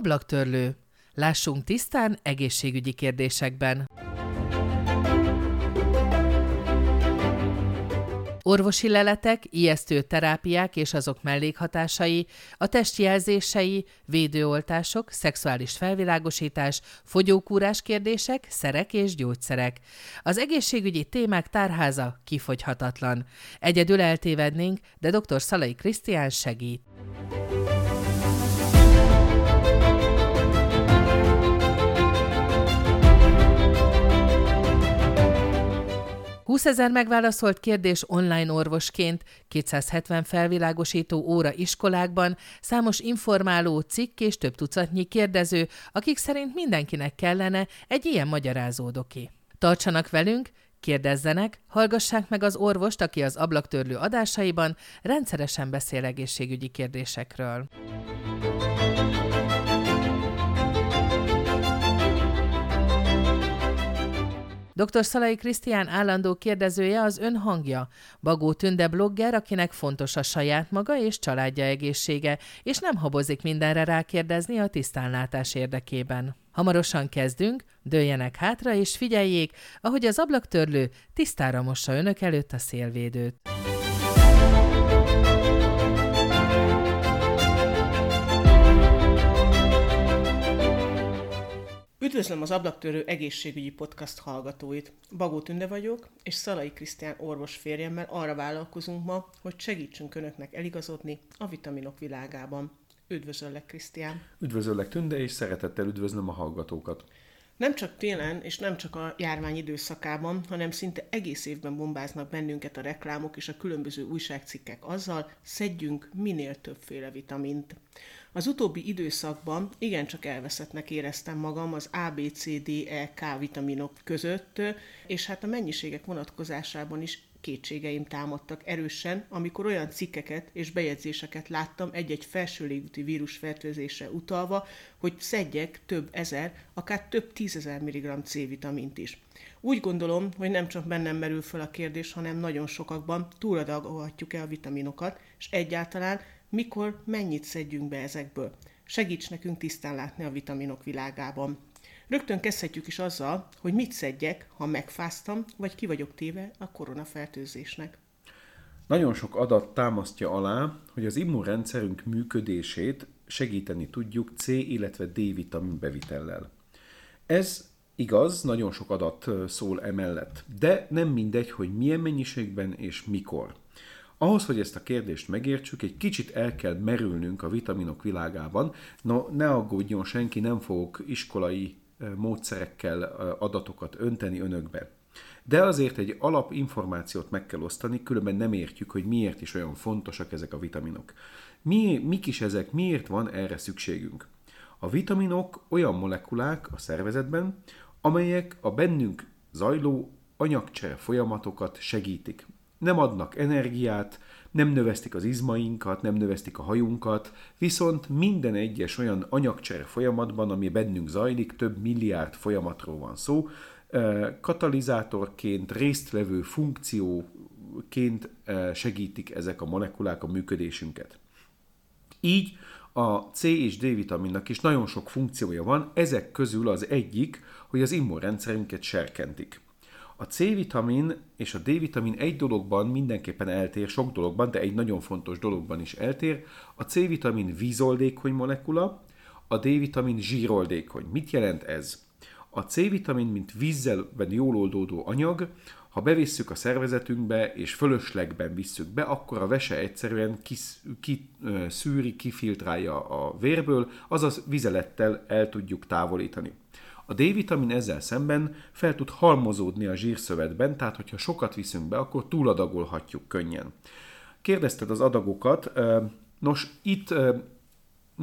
ablaktörlő. Lássunk tisztán egészségügyi kérdésekben. Orvosi leletek, ijesztő terápiák és azok mellékhatásai, a testjelzései, védőoltások, szexuális felvilágosítás, fogyókúrás kérdések, szerek és gyógyszerek. Az egészségügyi témák tárháza kifogyhatatlan. Egyedül eltévednénk, de dr. Szalai Krisztián segít. 20 ezer megválaszolt kérdés online orvosként, 270 felvilágosító óra iskolákban, számos informáló cikk és több tucatnyi kérdező, akik szerint mindenkinek kellene egy ilyen magyarázódoki. Tartsanak velünk, Kérdezzenek, hallgassák meg az orvost, aki az ablaktörlő adásaiban rendszeresen beszél egészségügyi kérdésekről. Dr. Szalai Krisztián állandó kérdezője az ön hangja. Bagó Tünde blogger, akinek fontos a saját maga és családja egészsége, és nem habozik mindenre rákérdezni a tisztánlátás érdekében. Hamarosan kezdünk, dőljenek hátra és figyeljék, ahogy az ablaktörlő tisztára mossa önök előtt a szélvédőt. Üdvözlöm az Ablaktörő egészségügyi podcast hallgatóit. Bagó Tünde vagyok, és Szalai Krisztián orvos férjemmel arra vállalkozunk ma, hogy segítsünk Önöknek eligazodni a vitaminok világában. Üdvözöllek, Krisztián! Üdvözöllek, Tünde, és szeretettel üdvözlöm a hallgatókat! Nem csak télen, és nem csak a járvány időszakában, hanem szinte egész évben bombáznak bennünket a reklámok és a különböző újságcikkek azzal, szedjünk minél többféle vitamint. Az utóbbi időszakban igencsak elveszettnek éreztem magam az A, B, C, D, E, K vitaminok között, és hát a mennyiségek vonatkozásában is kétségeim támadtak erősen, amikor olyan cikkeket és bejegyzéseket láttam egy-egy felső légúti vírusfertőzésre utalva, hogy szedjek több ezer, akár több tízezer mg C-vitamint is. Úgy gondolom, hogy nem csak bennem merül föl a kérdés, hanem nagyon sokakban túladagolhatjuk-e a vitaminokat, és egyáltalán mikor mennyit szedjünk be ezekből. Segíts nekünk tisztán látni a vitaminok világában. Rögtön kezdhetjük is azzal, hogy mit szedjek, ha megfáztam, vagy ki vagyok téve a koronafertőzésnek. Nagyon sok adat támasztja alá, hogy az immunrendszerünk működését segíteni tudjuk C, illetve D vitamin bevitellel. Ez igaz, nagyon sok adat szól emellett, de nem mindegy, hogy milyen mennyiségben és mikor. Ahhoz, hogy ezt a kérdést megértsük, egy kicsit el kell merülnünk a vitaminok világában. No, ne aggódjon senki, nem fogok iskolai módszerekkel adatokat önteni önökbe. De azért egy alapinformációt meg kell osztani, különben nem értjük, hogy miért is olyan fontosak ezek a vitaminok. Mi, mik is ezek, miért van erre szükségünk? A vitaminok olyan molekulák a szervezetben, amelyek a bennünk zajló anyagcsere folyamatokat segítik nem adnak energiát, nem növesztik az izmainkat, nem növesztik a hajunkat, viszont minden egyes olyan anyagcsere folyamatban, ami bennünk zajlik, több milliárd folyamatról van szó, katalizátorként, résztvevő funkcióként segítik ezek a molekulák a működésünket. Így a C és D vitaminnak is nagyon sok funkciója van, ezek közül az egyik, hogy az immunrendszerünket serkentik. A C-vitamin és a D-vitamin egy dologban mindenképpen eltér, sok dologban, de egy nagyon fontos dologban is eltér. A C-vitamin vízoldékony molekula, a D-vitamin zsíroldékony. Mit jelent ez? A C-vitamin, mint vízzel jól oldódó anyag, ha bevisszük a szervezetünkbe és fölöslegben visszük be, akkor a vese egyszerűen kiszűri, kifiltrálja a vérből, azaz vizelettel el tudjuk távolítani. A D-vitamin ezzel szemben fel tud halmozódni a zsírszövetben, tehát hogyha sokat viszünk be, akkor túladagolhatjuk könnyen. Kérdezted az adagokat, nos itt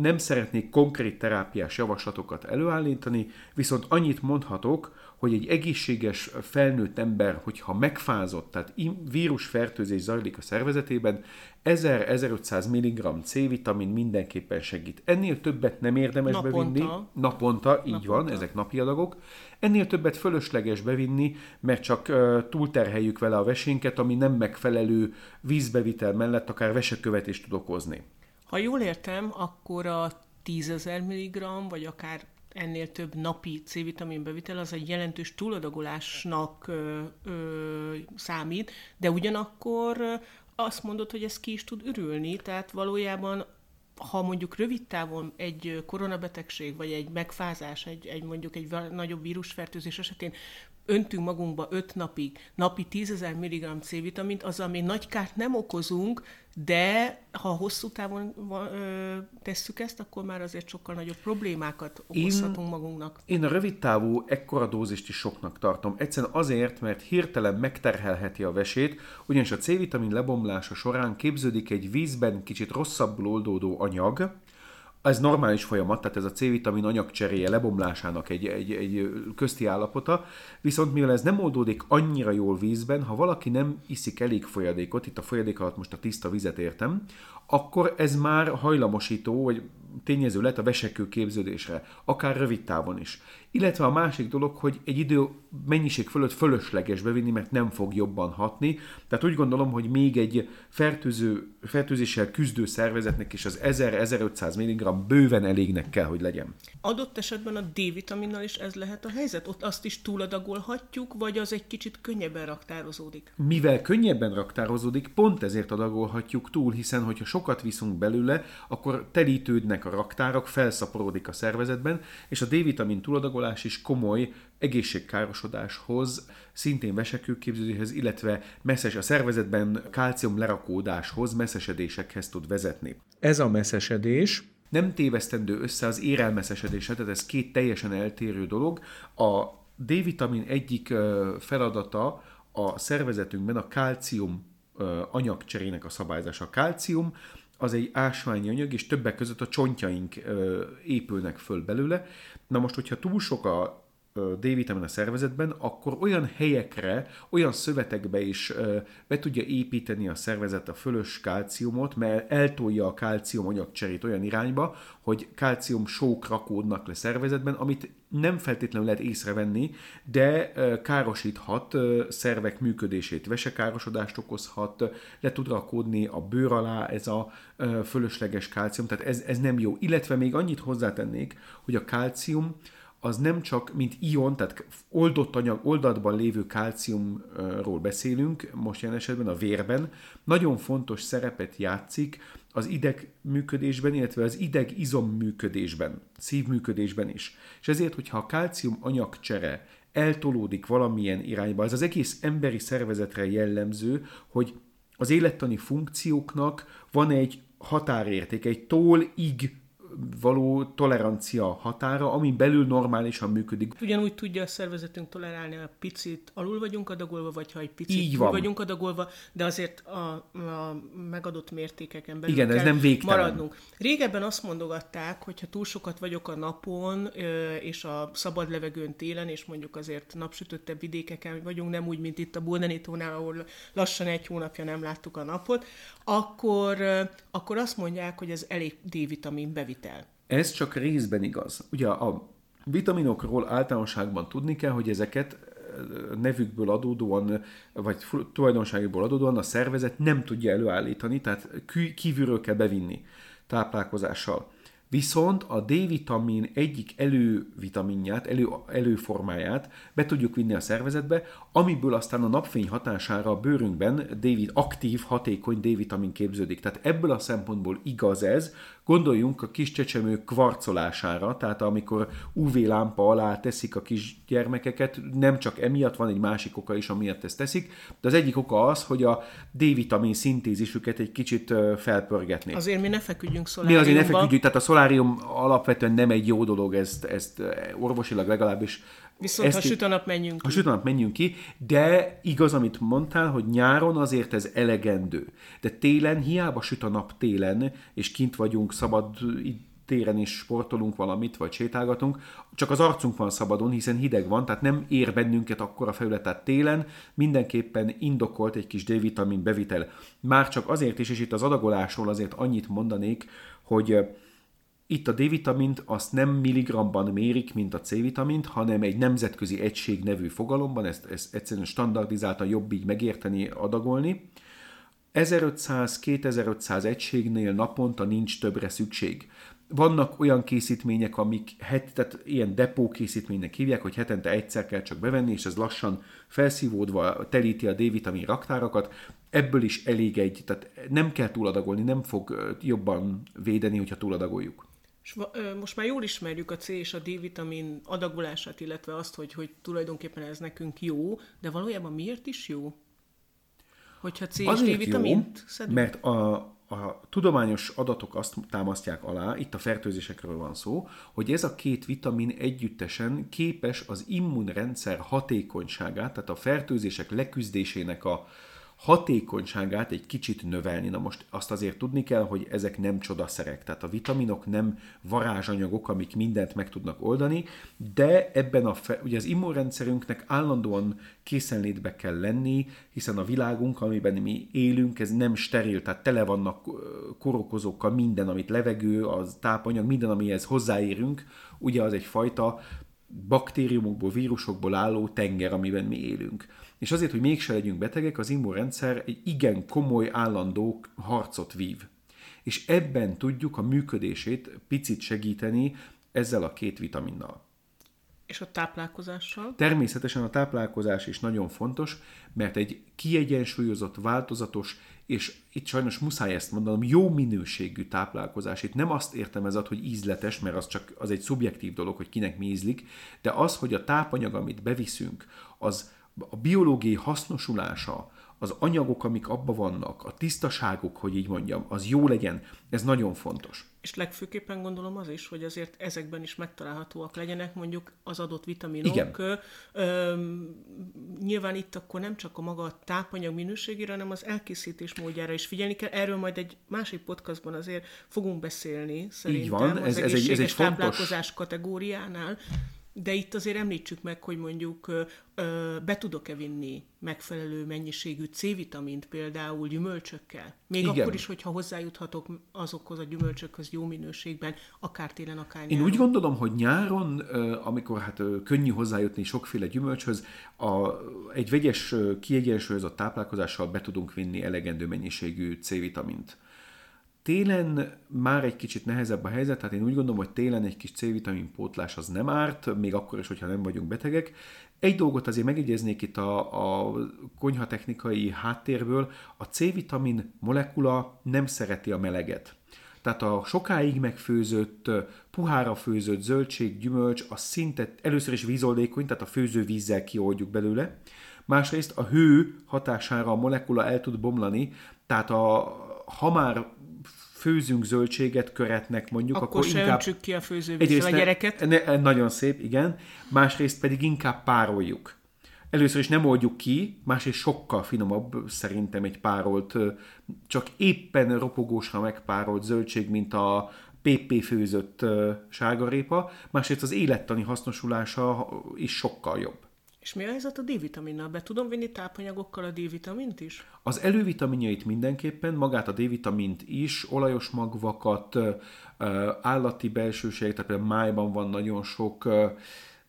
nem szeretnék konkrét terápiás javaslatokat előállítani, viszont annyit mondhatok, hogy egy egészséges felnőtt ember, hogyha megfázott, tehát vírusfertőzés zajlik a szervezetében, 1000-1500 mg C-vitamin mindenképpen segít. Ennél többet nem érdemes naponta. bevinni. Naponta, így naponta. van, ezek napi adagok. Ennél többet fölösleges bevinni, mert csak uh, túlterheljük vele a vesénket, ami nem megfelelő vízbevitel mellett akár vesekövet is tud okozni. Ha jól értem, akkor a 10.000 mg, vagy akár ennél több napi C-vitamin bevitel, az egy jelentős túladagolásnak ö, ö, számít, de ugyanakkor azt mondod, hogy ez ki is tud ürülni, tehát valójában ha mondjuk rövid távon egy koronabetegség, vagy egy megfázás, egy, egy mondjuk egy nagyobb vírusfertőzés esetén öntünk magunkba 5 napig, napi 10.000 mg C-vitamint, azzal még nagy kárt nem okozunk, de ha hosszú távon ö, tesszük ezt, akkor már azért sokkal nagyobb problémákat okozhatunk én, magunknak. Én a rövid távú ekkora dózist is soknak tartom. Egyszerűen azért, mert hirtelen megterhelheti a vesét, ugyanis a C-vitamin lebomlása során képződik egy vízben kicsit rosszabbul oldódó anyag, ez normális folyamat, tehát ez a C-vitamin anyagcseréje lebomlásának egy, egy, egy közti állapota, viszont mivel ez nem oldódik annyira jól vízben, ha valaki nem iszik elég folyadékot, itt a folyadék alatt most a tiszta vizet értem, akkor ez már hajlamosító, vagy tényező lett a vesekő képződésre, akár rövid távon is. Illetve a másik dolog, hogy egy idő mennyiség fölött fölösleges bevinni, mert nem fog jobban hatni. Tehát úgy gondolom, hogy még egy fertőző, fertőzéssel küzdő szervezetnek is az 1000-1500 mg bőven elégnek kell, hogy legyen. Adott esetben a D-vitaminnal is ez lehet a helyzet? Ott azt is túladagolhatjuk, vagy az egy kicsit könnyebben raktározódik? Mivel könnyebben raktározódik, pont ezért adagolhatjuk túl, hiszen hogyha sokat viszunk belőle, akkor telítődnek a raktárak, felszaporodik a szervezetben, és a D-vitamin túladagolás is komoly egészségkárosodáshoz, szintén vesekőképződéshez, illetve messzes a szervezetben kálcium lerakódáshoz, messzesedésekhez tud vezetni. Ez a messzesedés nem tévesztendő össze az érelmeszesedése, tehát ez két teljesen eltérő dolog. A D-vitamin egyik feladata a szervezetünkben a kálcium anyagcserének a szabályzása. A kálcium az egy ásványi anyag, és többek között a csontjaink épülnek föl belőle. Na most, hogyha túl sok a D-vitamin a szervezetben, akkor olyan helyekre, olyan szövetekbe is be tudja építeni a szervezet a fölös kálciumot, mert eltolja a kálcium anyagcserét olyan irányba, hogy kálcium sók rakódnak le szervezetben, amit nem feltétlenül lehet észrevenni, de károsíthat szervek működését, vesekárosodást okozhat, le tud rakódni a bőr alá ez a fölösleges kálcium, tehát ez, ez nem jó. Illetve még annyit hozzátennék, hogy a kálcium az nem csak, mint ion, tehát oldott anyag, oldatban lévő kálciumról beszélünk, most jelen esetben a vérben, nagyon fontos szerepet játszik az ideg működésben, illetve az ideg izom működésben, szívműködésben is. És ezért, hogyha a kálcium anyagcsere eltolódik valamilyen irányba, ez az egész emberi szervezetre jellemző, hogy az élettani funkcióknak van egy határérték, egy tól-ig való tolerancia határa, ami belül normálisan működik. Ugyanúgy tudja a szervezetünk tolerálni, a picit alul vagyunk adagolva, vagy ha egy picit Így van. vagyunk adagolva, de azért a, a megadott mértékeken belül Igen, kell ez nem végtelen. maradnunk. Régebben azt mondogatták, hogy ha túl sokat vagyok a napon, és a szabad levegőn télen, és mondjuk azért napsütöttebb vidékeken vagyunk, nem úgy, mint itt a Buldenítónál, ahol lassan egy hónapja nem láttuk a napot, akkor, akkor azt mondják, hogy ez elég D-vitamin bevitel el. Ez csak részben igaz. Ugye a vitaminokról általánosságban tudni kell, hogy ezeket nevükből adódóan, vagy tulajdonságokból adódóan a szervezet nem tudja előállítani, tehát kívülről kell bevinni táplálkozással. Viszont a D-vitamin egyik elővitaminját, elő, előformáját be tudjuk vinni a szervezetbe, amiből aztán a napfény hatására a bőrünkben D- aktív, hatékony D-vitamin képződik. Tehát ebből a szempontból igaz ez, Gondoljunk a kis csecsemő kvarcolására, tehát amikor UV lámpa alá teszik a kis gyermekeket, nem csak emiatt, van egy másik oka is, amiatt ezt teszik, de az egyik oka az, hogy a D-vitamin szintézisüket egy kicsit felpörgetni. Azért mi ne feküdjünk szoláriumba. Mi azért ne feküdjünk, tehát a szolárium alapvetően nem egy jó dolog, ezt, ezt orvosilag legalábbis Viszont Ezt ha süt a nap, menjünk ki. Ha süt a nap, menjünk ki, de igaz, amit mondtál, hogy nyáron azért ez elegendő. De télen, hiába süt a nap télen, és kint vagyunk, szabad téren is sportolunk valamit, vagy sétálgatunk, csak az arcunk van szabadon, hiszen hideg van, tehát nem ér bennünket akkor a felület. Tehát télen mindenképpen indokolt egy kis D-vitamin bevitel. Már csak azért is, és itt az adagolásról azért annyit mondanék, hogy itt a D-vitamint azt nem milligramban mérik, mint a C-vitamint, hanem egy nemzetközi egység nevű fogalomban, ezt, ezt egyszerűen standardizáltan jobb így megérteni, adagolni. 1500-2500 egységnél naponta nincs többre szükség. vannak olyan készítmények, amik het, tehát ilyen depó készítménynek hívják, hogy hetente egyszer kell csak bevenni, és ez lassan felszívódva telíti a D-vitamin raktárakat. Ebből is elég egy, tehát nem kell túladagolni, nem fog jobban védeni, hogyha túladagoljuk. És most már jól ismerjük a C és a D-vitamin adagolását, illetve azt, hogy, hogy tulajdonképpen ez nekünk jó, de valójában miért is jó? Hogyha C és D-vitamint szedünk? mert a, a tudományos adatok azt támasztják alá, itt a fertőzésekről van szó, hogy ez a két vitamin együttesen képes az immunrendszer hatékonyságát, tehát a fertőzések leküzdésének a, hatékonyságát egy kicsit növelni. Na most azt azért tudni kell, hogy ezek nem csodaszerek, tehát a vitaminok nem varázsanyagok, amik mindent meg tudnak oldani, de ebben a, ugye az immunrendszerünknek állandóan készenlétbe kell lenni, hiszen a világunk, amiben mi élünk, ez nem steril, tehát tele vannak korokozókkal minden, amit levegő, az tápanyag, minden, amihez hozzáérünk, ugye az egyfajta baktériumokból, vírusokból álló tenger, amiben mi élünk. És azért, hogy mégse legyünk betegek, az immunrendszer egy igen komoly, állandó harcot vív. És ebben tudjuk a működését picit segíteni ezzel a két vitaminnal. És a táplálkozással? Természetesen a táplálkozás is nagyon fontos, mert egy kiegyensúlyozott, változatos, és itt sajnos muszáj ezt mondanom, jó minőségű táplálkozás. Itt nem azt értem ez hogy ízletes, mert az csak az egy szubjektív dolog, hogy kinek mi ízlik, de az, hogy a tápanyag, amit beviszünk, az a biológiai hasznosulása, az anyagok, amik abba vannak, a tisztaságuk, hogy így mondjam, az jó legyen, ez nagyon fontos. És legfőképpen gondolom az is, hogy azért ezekben is megtalálhatóak legyenek mondjuk az adott vitaminok. Igen. Ö, nyilván itt akkor nem csak a maga a tápanyag minőségére, hanem az elkészítés módjára is figyelni kell. Erről majd egy másik podcastban azért fogunk beszélni, szerintem. Így van, ez, ez egy, ez egy fontos... táplálkozás kategóriánál. De itt azért említsük meg, hogy mondjuk be tudok-e vinni megfelelő mennyiségű C-vitamint például gyümölcsökkel. Még Igen. akkor is, hogyha hozzájuthatok azokhoz a gyümölcsökhöz jó minőségben, akár télen, akár nyáron. Én úgy gondolom, hogy nyáron, amikor hát könnyű hozzájutni sokféle gyümölcshöz, a, egy vegyes kiegyensúlyozott táplálkozással be tudunk vinni elegendő mennyiségű C-vitamint. Télen már egy kicsit nehezebb a helyzet, tehát én úgy gondolom, hogy télen egy kis C-vitamin pótlás az nem árt, még akkor is, hogyha nem vagyunk betegek. Egy dolgot azért megjegyeznék itt a, a konyhatechnikai háttérből, a C-vitamin molekula nem szereti a meleget. Tehát a sokáig megfőzött, puhára főzött zöldség, gyümölcs, az szinte először is vízoldékony, tehát a főzővízzel kioldjuk belőle. Másrészt a hő hatására a molekula el tud bomlani, tehát a, ha már főzünk zöldséget, köretnek mondjuk, akkor, akkor se inkább... ki a főzővízzel a gyereket. Ne, nagyon szép, igen. Másrészt pedig inkább pároljuk. Először is nem oldjuk ki, másrészt sokkal finomabb szerintem egy párolt, csak éppen ropogósra megpárolt zöldség, mint a PP főzött sárgarépa, másrészt az élettani hasznosulása is sokkal jobb. És mi a helyzet a D-vitaminnal? Be tudom vinni tápanyagokkal a D-vitamint is? Az elővitaminjait mindenképpen, magát a D-vitamint is, olajos magvakat, állati belsőség, tehát például májban van nagyon sok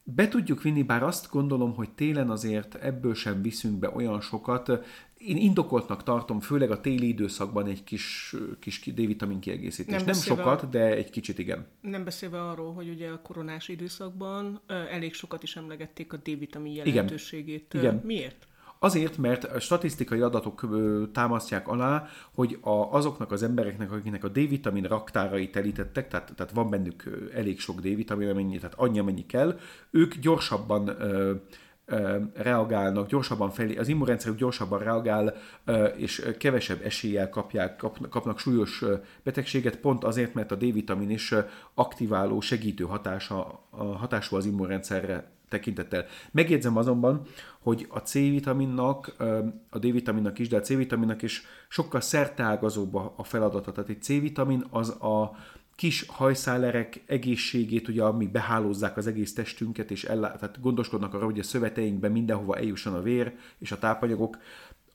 be tudjuk vinni, bár azt gondolom, hogy télen azért ebből sem viszünk be olyan sokat. Én indokoltnak tartom, főleg a téli időszakban egy kis, kis D-vitamin kiegészítés. Nem, nem sokat, a... de egy kicsit igen. Nem beszélve arról, hogy ugye a koronás időszakban elég sokat is emlegették a D-vitamin jelentőségét. Igen. igen. Miért? Azért, mert statisztikai adatok támasztják alá, hogy a, azoknak az embereknek, akiknek a D-vitamin raktárai telítettek, tehát, tehát van bennük elég sok D-vitamin, amennyi, tehát annyi, amennyi kell, ők gyorsabban ö, reagálnak, gyorsabban felé, az immunrendszerük gyorsabban reagál, és kevesebb eséllyel kapják, kap, kapnak súlyos betegséget, pont azért, mert a D-vitamin is aktiváló, segítő hatása, hatású az immunrendszerre tekintettel. Megjegyzem azonban, hogy a C-vitaminnak, a D-vitaminnak is, de a C-vitaminnak is sokkal szerteágazóbb a feladata. Tehát egy C-vitamin az a kis hajszálerek egészségét, ugye, ami behálózzák az egész testünket, és ellá, tehát gondoskodnak arra, hogy a szöveteinkben mindenhova eljusson a vér és a tápanyagok.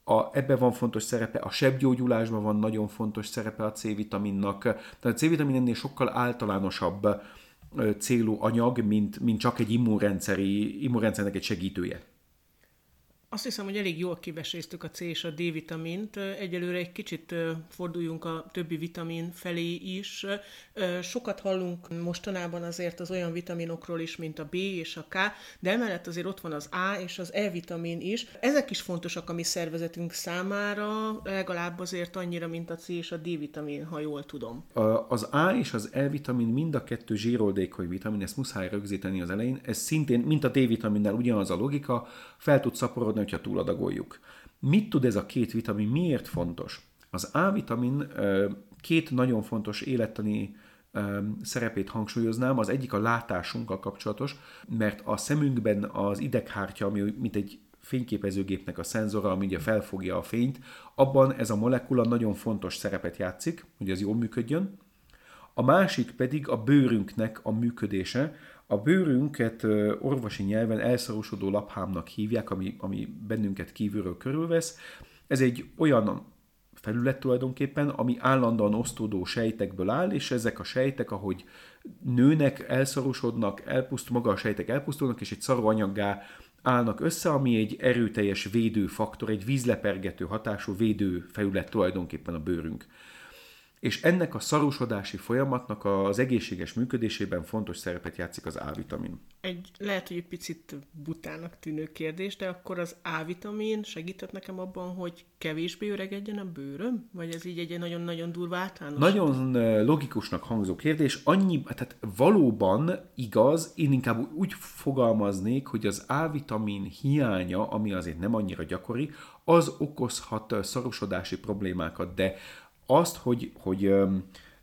A, ebben van fontos szerepe, a sebgyógyulásban van nagyon fontos szerepe a C-vitaminnak. Tehát a C-vitamin ennél sokkal általánosabb célú anyag, mint, mint csak egy immunrendszeri, immunrendszernek egy segítője. Azt hiszem, hogy elég jól kiveséztük a C és a D vitamint. Egyelőre egy kicsit forduljunk a többi vitamin felé is. Sokat hallunk mostanában azért az olyan vitaminokról is, mint a B és a K, de emellett azért ott van az A és az E vitamin is. Ezek is fontosak a mi szervezetünk számára, legalább azért annyira, mint a C és a D vitamin, ha jól tudom. Az A és az E vitamin mind a kettő zsíroldékony vitamin, ezt muszáj rögzíteni az elején. Ez szintén, mint a D vitaminnál ugyanaz a logika, fel tud szaporodni, hogyha túladagoljuk. Mit tud ez a két vitamin, miért fontos? Az A-vitamin két nagyon fontos élettani szerepét hangsúlyoznám. Az egyik a látásunkkal kapcsolatos, mert a szemünkben az ideghártya, ami mint egy fényképezőgépnek a szenzora, ami ugye felfogja a fényt, abban ez a molekula nagyon fontos szerepet játszik, hogy ez jól működjön. A másik pedig a bőrünknek a működése, a bőrünket orvosi nyelven elszorosodó laphámnak hívják, ami, ami bennünket kívülről körülvesz. Ez egy olyan felület tulajdonképpen, ami állandóan osztódó sejtekből áll, és ezek a sejtek, ahogy nőnek, elszorosodnak, elpusztul, maga a sejtek elpusztulnak, és egy szaróanyaggá állnak össze, ami egy erőteljes védőfaktor, egy vízlepergető hatású védőfelület tulajdonképpen a bőrünk és ennek a szarusodási folyamatnak az egészséges működésében fontos szerepet játszik az A-vitamin. Egy lehet, hogy egy picit butának tűnő kérdés, de akkor az A-vitamin segített nekem abban, hogy kevésbé öregedjen a bőröm? Vagy ez így egy nagyon-nagyon durva általános? Nagyon logikusnak hangzó kérdés. Annyi, tehát valóban igaz, én inkább úgy fogalmaznék, hogy az A-vitamin hiánya, ami azért nem annyira gyakori, az okozhat szarosodási problémákat, de azt, hogy, hogy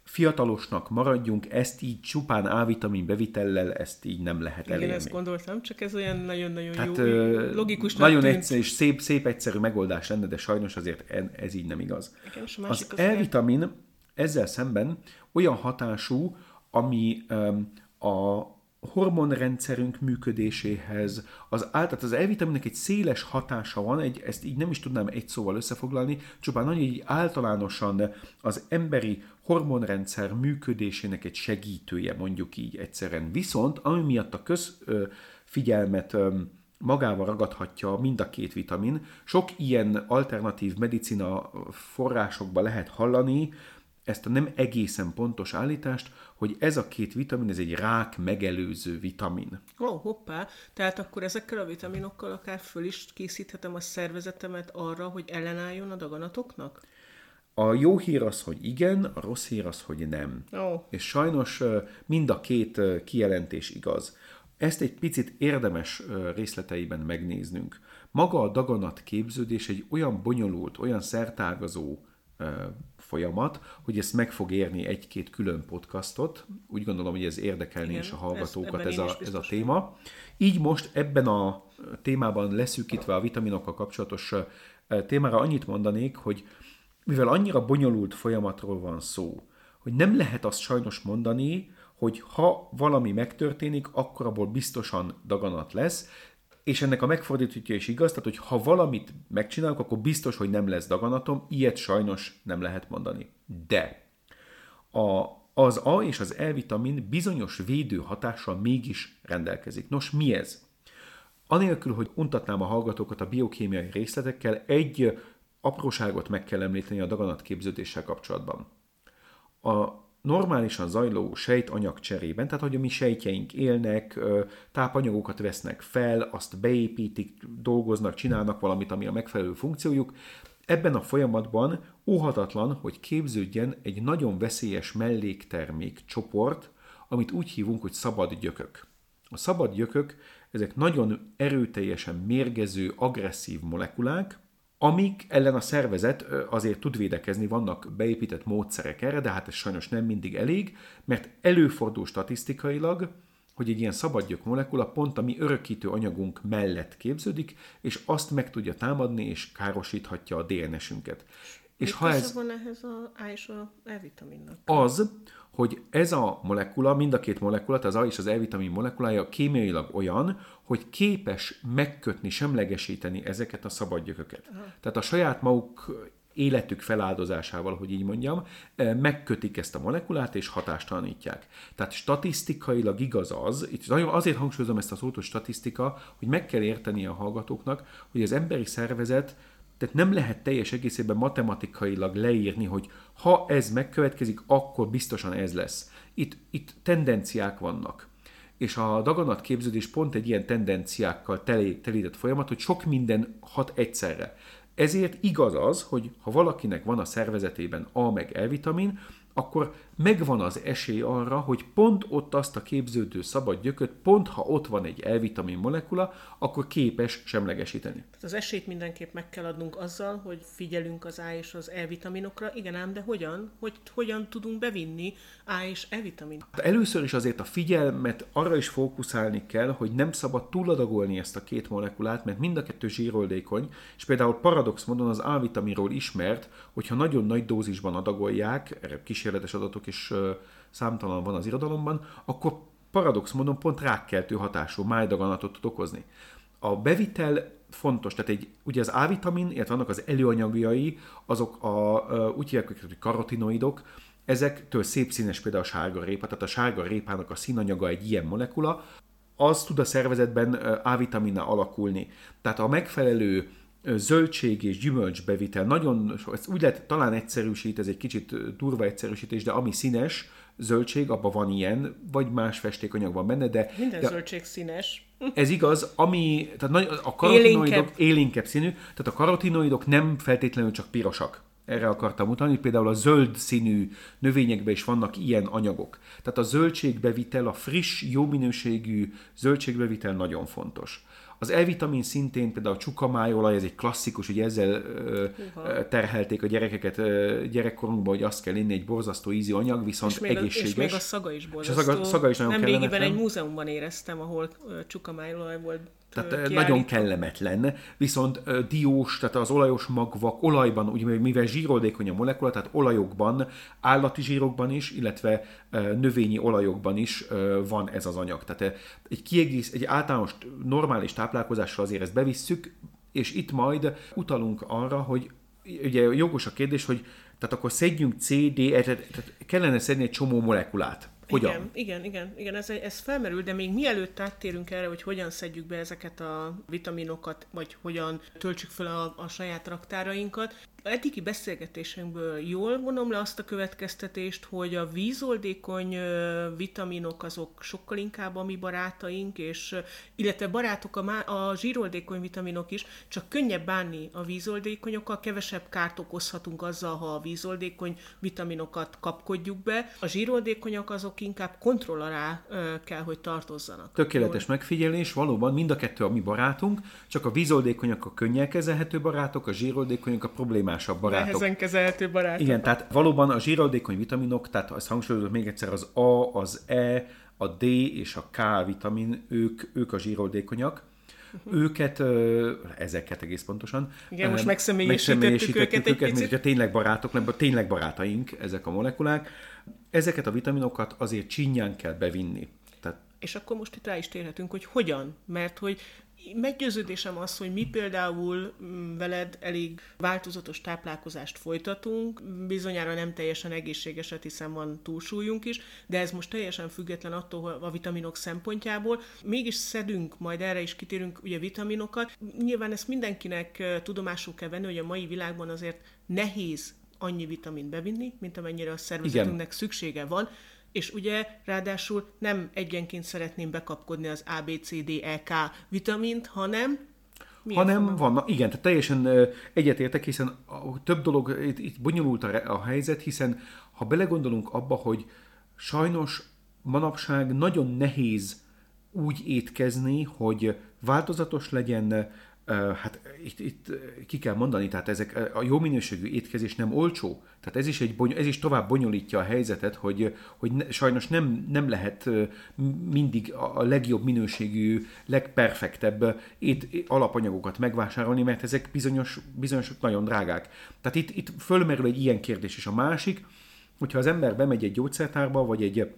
fiatalosnak maradjunk, ezt így csupán A-vitamin bevitellel, ezt így nem lehet elérni. Igen, ezt gondoltam, csak ez olyan nagyon-nagyon Tehát, jó, logikus. Nagyon egyszerű és szép, szép egyszerű megoldás lenne, de sajnos azért ez így nem igaz. Igen, az, az E-vitamin ezzel szemben olyan hatású, ami a hormonrendszerünk működéséhez, az, tehát az E-vitaminnek egy széles hatása van, egy, ezt így nem is tudnám egy szóval összefoglalni, csupán annyi, hogy általánosan az emberi hormonrendszer működésének egy segítője, mondjuk így egyszerűen. Viszont, ami miatt a közfigyelmet magával ragadhatja mind a két vitamin, sok ilyen alternatív medicina forrásokba lehet hallani, ezt a nem egészen pontos állítást, hogy ez a két vitamin, ez egy rák megelőző vitamin. Ó, oh, hoppá, tehát akkor ezekkel a vitaminokkal akár föl is készíthetem a szervezetemet arra, hogy ellenálljon a daganatoknak? A jó hír az, hogy igen, a rossz hír az, hogy nem. Oh. És sajnos mind a két kijelentés igaz. Ezt egy picit érdemes részleteiben megnéznünk. Maga a daganat képződés egy olyan bonyolult, olyan szertágazó folyamat, hogy ezt meg fog érni egy-két külön podcastot. Úgy gondolom, hogy ez érdekelni is a hallgatókat ez, a, ez a téma. Így most ebben a témában leszűkítve a vitaminokkal kapcsolatos témára annyit mondanék, hogy mivel annyira bonyolult folyamatról van szó, hogy nem lehet azt sajnos mondani, hogy ha valami megtörténik, akkor abból biztosan daganat lesz, és ennek a megfordítja is igaz, tehát hogy ha valamit megcsinálok, akkor biztos, hogy nem lesz daganatom, ilyet sajnos nem lehet mondani. De a, az A és az E-vitamin bizonyos védő hatással mégis rendelkezik. Nos, mi ez? Anélkül, hogy untatnám a hallgatókat a biokémiai részletekkel, egy apróságot meg kell említeni a daganatképződéssel kapcsolatban. A normálisan zajló sejtanyag cserében, tehát hogy a mi sejtjeink élnek, tápanyagokat vesznek fel, azt beépítik, dolgoznak, csinálnak valamit, ami a megfelelő funkciójuk, Ebben a folyamatban óhatatlan, hogy képződjen egy nagyon veszélyes melléktermék csoport, amit úgy hívunk, hogy szabad gyökök. A szabad gyökök, ezek nagyon erőteljesen mérgező, agresszív molekulák, amik ellen a szervezet azért tud védekezni, vannak beépített módszerek erre, de hát ez sajnos nem mindig elég, mert előfordul statisztikailag, hogy egy ilyen szabadgyök molekula pont a mi örökítő anyagunk mellett képződik, és azt meg tudja támadni, és károsíthatja a DNS-ünket. És ha ez van ehhez a A és a E-vitaminnak? Az, hogy ez a molekula, mind a két molekula, az A és az E-vitamin molekulája kémiailag olyan, hogy képes megkötni, semlegesíteni ezeket a szabadgyököket. Aha. Tehát a saját maguk életük feláldozásával, hogy így mondjam, megkötik ezt a molekulát és hatástalanítják. Tehát statisztikailag igaz az, itt azért hangsúlyozom ezt a szót, hogy statisztika, hogy meg kell érteni a hallgatóknak, hogy az emberi szervezet tehát nem lehet teljes egészében matematikailag leírni, hogy ha ez megkövetkezik, akkor biztosan ez lesz. Itt, itt tendenciák vannak. És a daganat képződés pont egy ilyen tendenciákkal telített folyamat, hogy sok minden hat egyszerre. Ezért igaz az, hogy ha valakinek van a szervezetében A meg E vitamin, akkor megvan az esély arra, hogy pont ott azt a képződő szabad gyököt, pont ha ott van egy E-vitamin molekula, akkor képes semlegesíteni. Tehát az esélyt mindenképp meg kell adnunk azzal, hogy figyelünk az A és az E-vitaminokra. Igen ám, de hogyan? Hogy hogyan tudunk bevinni A és E-vitamin? Hát először is azért a figyelmet arra is fókuszálni kell, hogy nem szabad túladagolni ezt a két molekulát, mert mind a kettő zsíroldékony, és például paradox módon az A-vitaminról ismert, hogyha nagyon nagy dózisban adagolják, erre kísérletes adatok is számtalan van az irodalomban, akkor paradox módon pont rákkeltő hatású májdaganatot tud okozni. A bevitel fontos, tehát egy, ugye az A-vitamin, illetve annak az előanyagjai, azok a, úgy hívják, hogy karotinoidok, ezektől szép színes például a sárga répa, tehát a sárga répának a színanyaga egy ilyen molekula, az tud a szervezetben A-vitaminnal alakulni. Tehát a megfelelő zöldség és gyümölcs bevitel. Nagyon, ez úgy lehet talán egyszerűsít, ez egy kicsit durva egyszerűsítés, de ami színes, zöldség, abban van ilyen, vagy más festékanyag van benne, de... Minden de zöldség színes. Ez igaz, ami, tehát a karotinoidok élénkebb. élénkebb színű, tehát a karotinoidok nem feltétlenül csak pirosak. Erre akartam mutatni, például a zöld színű növényekben is vannak ilyen anyagok. Tehát a zöldségbevitel, a friss, jó minőségű zöldségbevitel nagyon fontos. Az E-vitamin szintén például a csukamájolaj, ez egy klasszikus, hogy ezzel uh-huh. terhelték a gyerekeket gyerekkorunkban, hogy azt kell inni egy borzasztó ízi anyag, viszont és még egészséges. A, és még a szaga is borzasztó. És a szaga, szaga is nagyon Nem régiben egy múzeumban éreztem, ahol csukamájolaj volt tehát kiállítva. nagyon kellemetlen, viszont diós, tehát az olajos magvak, olajban, ugye mivel zsíroldékony a molekula, tehát olajokban, állati zsírokban is, illetve növényi olajokban is van ez az anyag. Tehát egy kiegész, egy általános normális táplálkozással azért ezt bevisszük, és itt majd utalunk arra, hogy ugye jogos a kérdés, hogy tehát akkor szedjünk C, D, tehát kellene szedni egy csomó molekulát. Hogyan? Igen, igen, igen, igen ez, ez felmerül, de még mielőtt áttérünk erre, hogy hogyan szedjük be ezeket a vitaminokat, vagy hogyan töltsük fel a, a saját raktárainkat, eddigi beszélgetésünkből jól vonom le azt a következtetést, hogy a vízoldékony vitaminok azok sokkal inkább a mi barátaink, és illetve barátok a, má, a zsíroldékony vitaminok is, csak könnyebb bánni a vízoldékonyokkal, kevesebb kárt okozhatunk azzal, ha a vízoldékony vitaminokat kapkodjuk be. A zsíroldékonyak azok inkább kontroll alá kell, hogy tartozzanak. Tökéletes jól. megfigyelés, valóban mind a kettő a mi barátunk, csak a vízoldékonyak a könnyen kezelhető barátok, a zsíroldékonyak a problémák problémásabb barátok. Nehezen kezelhető barátok. Igen, tehát valóban a zsíroldékony vitaminok, tehát ezt hangsúlyozom még egyszer, az A, az E, a D és a K vitamin, ők, ők a zsíroldékonyak. Uh-huh. Őket, ezeket egész pontosan. Igen, most megszemélyesítettük őket, őket egy picit. tényleg barátok, tényleg barátaink ezek a molekulák. Ezeket a vitaminokat azért csinyán kell bevinni. Tehát... És akkor most itt rá is térhetünk, hogy hogyan, mert hogy Meggyőződésem az, hogy mi például mm, veled elég változatos táplálkozást folytatunk, bizonyára nem teljesen egészségeset, hiszen van túlsúlyunk is, de ez most teljesen független attól a vitaminok szempontjából. Mégis szedünk, majd erre is kitérünk ugye vitaminokat. Nyilván ezt mindenkinek tudomásul kell venni, hogy a mai világban azért nehéz annyi vitamint bevinni, mint amennyire a szervezetünknek Igen. szüksége van. És ugye ráadásul nem egyenként szeretném bekapkodni az A, B, C, D, E, K vitamint, hanem mi hanem van, igen, tehát teljesen egyetértek, hiszen több dolog, itt, itt bonyolult a, a helyzet, hiszen ha belegondolunk abba, hogy sajnos manapság nagyon nehéz úgy étkezni, hogy változatos legyen, hát itt, itt ki kell mondani, tehát ezek a jó minőségű étkezés nem olcsó, tehát ez is, egy, ez is tovább bonyolítja a helyzetet, hogy, hogy ne, sajnos nem, nem lehet mindig a legjobb minőségű, legperfektebb ét, alapanyagokat megvásárolni, mert ezek bizonyos, bizonyos nagyon drágák. Tehát itt, itt fölmerül egy ilyen kérdés is. A másik, hogyha az ember bemegy egy gyógyszertárba, vagy egy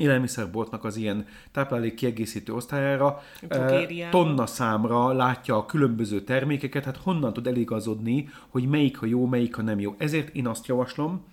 élelmiszerboltnak az ilyen táplálék kiegészítő osztályára Drogériába. tonna számra látja a különböző termékeket, hát honnan tud eligazodni, hogy melyik a jó, melyik a nem jó. Ezért én azt javaslom,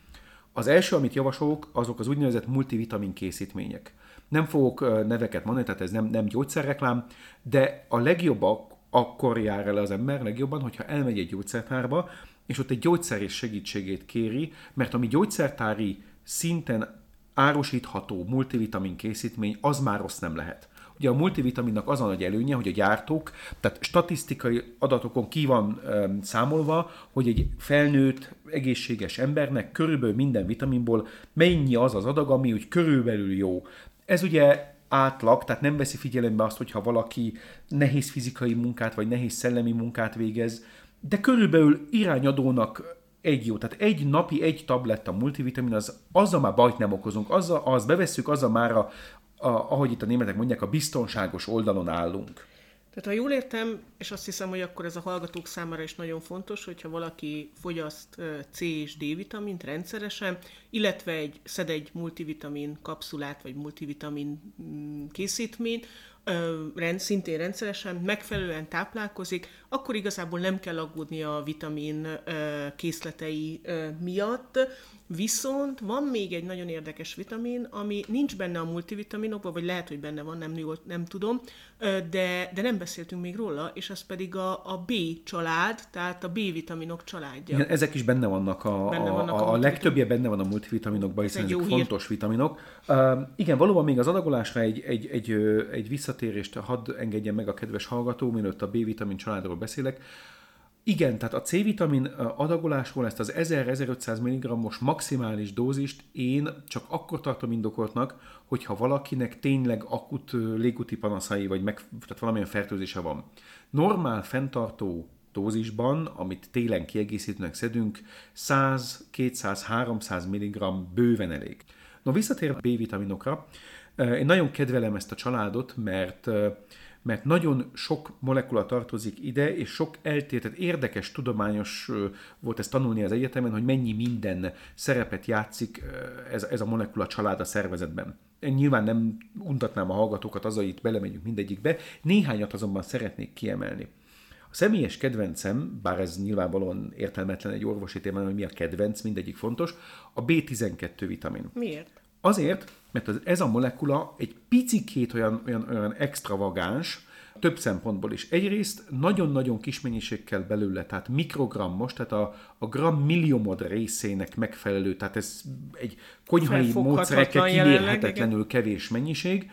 az első, amit javasolok, azok az úgynevezett multivitamin készítmények. Nem fogok ö, neveket mondani, tehát ez nem, nem gyógyszerreklám, de a legjobbak akkor jár el az ember legjobban, hogyha elmegy egy gyógyszertárba, és ott egy gyógyszerész segítségét kéri, mert ami gyógyszertári szinten árusítható multivitamin készítmény, az már rossz nem lehet. Ugye a multivitaminnak az a nagy előnye, hogy a gyártók, tehát statisztikai adatokon ki van um, számolva, hogy egy felnőtt, egészséges embernek körülbelül minden vitaminból mennyi az az adag, ami úgy körülbelül jó. Ez ugye átlag, tehát nem veszi figyelembe azt, hogyha valaki nehéz fizikai munkát vagy nehéz szellemi munkát végez, de körülbelül irányadónak egy jó, tehát egy napi egy tabletta multivitamin, az, azzal már bajt nem okozunk, azzal, az bevesszük, azzal már, a, a, ahogy itt a németek mondják, a biztonságos oldalon állunk. Tehát ha jól értem, és azt hiszem, hogy akkor ez a hallgatók számára is nagyon fontos, hogyha valaki fogyaszt C és D vitamint rendszeresen, illetve egy, szed egy multivitamin kapszulát, vagy multivitamin mm, készítményt, rend, szintén rendszeresen, megfelelően táplálkozik, akkor igazából nem kell aggódni a vitamin készletei miatt, Viszont van még egy nagyon érdekes vitamin, ami nincs benne a multivitaminokban, vagy lehet, hogy benne van, nem, nem tudom, de, de nem beszéltünk még róla, és az pedig a, a B család, tehát a B-vitaminok családja. Igen, ezek is benne vannak a, Benne vannak a a, a legtöbbje benne van a multivitaminokban, Ez hiszen egy ezek hír. fontos vitaminok. Uh, igen, valóban még az adagolásra egy, egy, egy, egy visszatérést hadd engedjen meg a kedves hallgató, mielőtt a B-vitamin családról beszélek. Igen, tehát a C-vitamin adagolásról ezt az 1000-1500 mg-os maximális dózist én csak akkor tartom indokoltnak, hogyha valakinek tényleg akut légúti panaszai, vagy meg, tehát valamilyen fertőzése van. Normál, fenntartó dózisban, amit télen kiegészítőnek szedünk, 100, 200, 300 mg bőven elég. No, visszatér a B-vitaminokra, én nagyon kedvelem ezt a családot, mert mert nagyon sok molekula tartozik ide, és sok eltértet, érdekes tudományos volt ezt tanulni az egyetemen, hogy mennyi minden szerepet játszik ez, ez a molekula család a szervezetben. Én nyilván nem untatnám a hallgatókat azzal, hogy itt belemegyünk mindegyikbe, néhányat azonban szeretnék kiemelni. A személyes kedvencem, bár ez nyilvánvalóan értelmetlen egy orvosi témán, hogy mi a kedvenc, mindegyik fontos, a B12 vitamin. Miért? Azért, mert ez a molekula egy picikét olyan, olyan, olyan extravagáns, több szempontból is. Egyrészt nagyon-nagyon kis mennyiség kell belőle, tehát mikrogrammos, tehát a, a gram milliomod részének megfelelő, tehát ez egy konyhai módszerekkel kimérhetetlenül kevés mennyiség,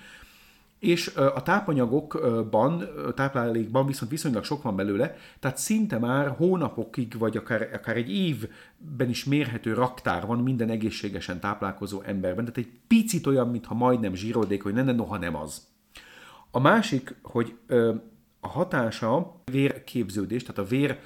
és a tápanyagokban, táplálékban viszont viszonylag sok van belőle, tehát szinte már hónapokig, vagy akár, akár egy évben is mérhető raktár van minden egészségesen táplálkozó emberben. Tehát egy picit olyan, mintha majdnem zsírodékony lenne, noha nem az. A másik, hogy a hatása a vérképződés, tehát a vér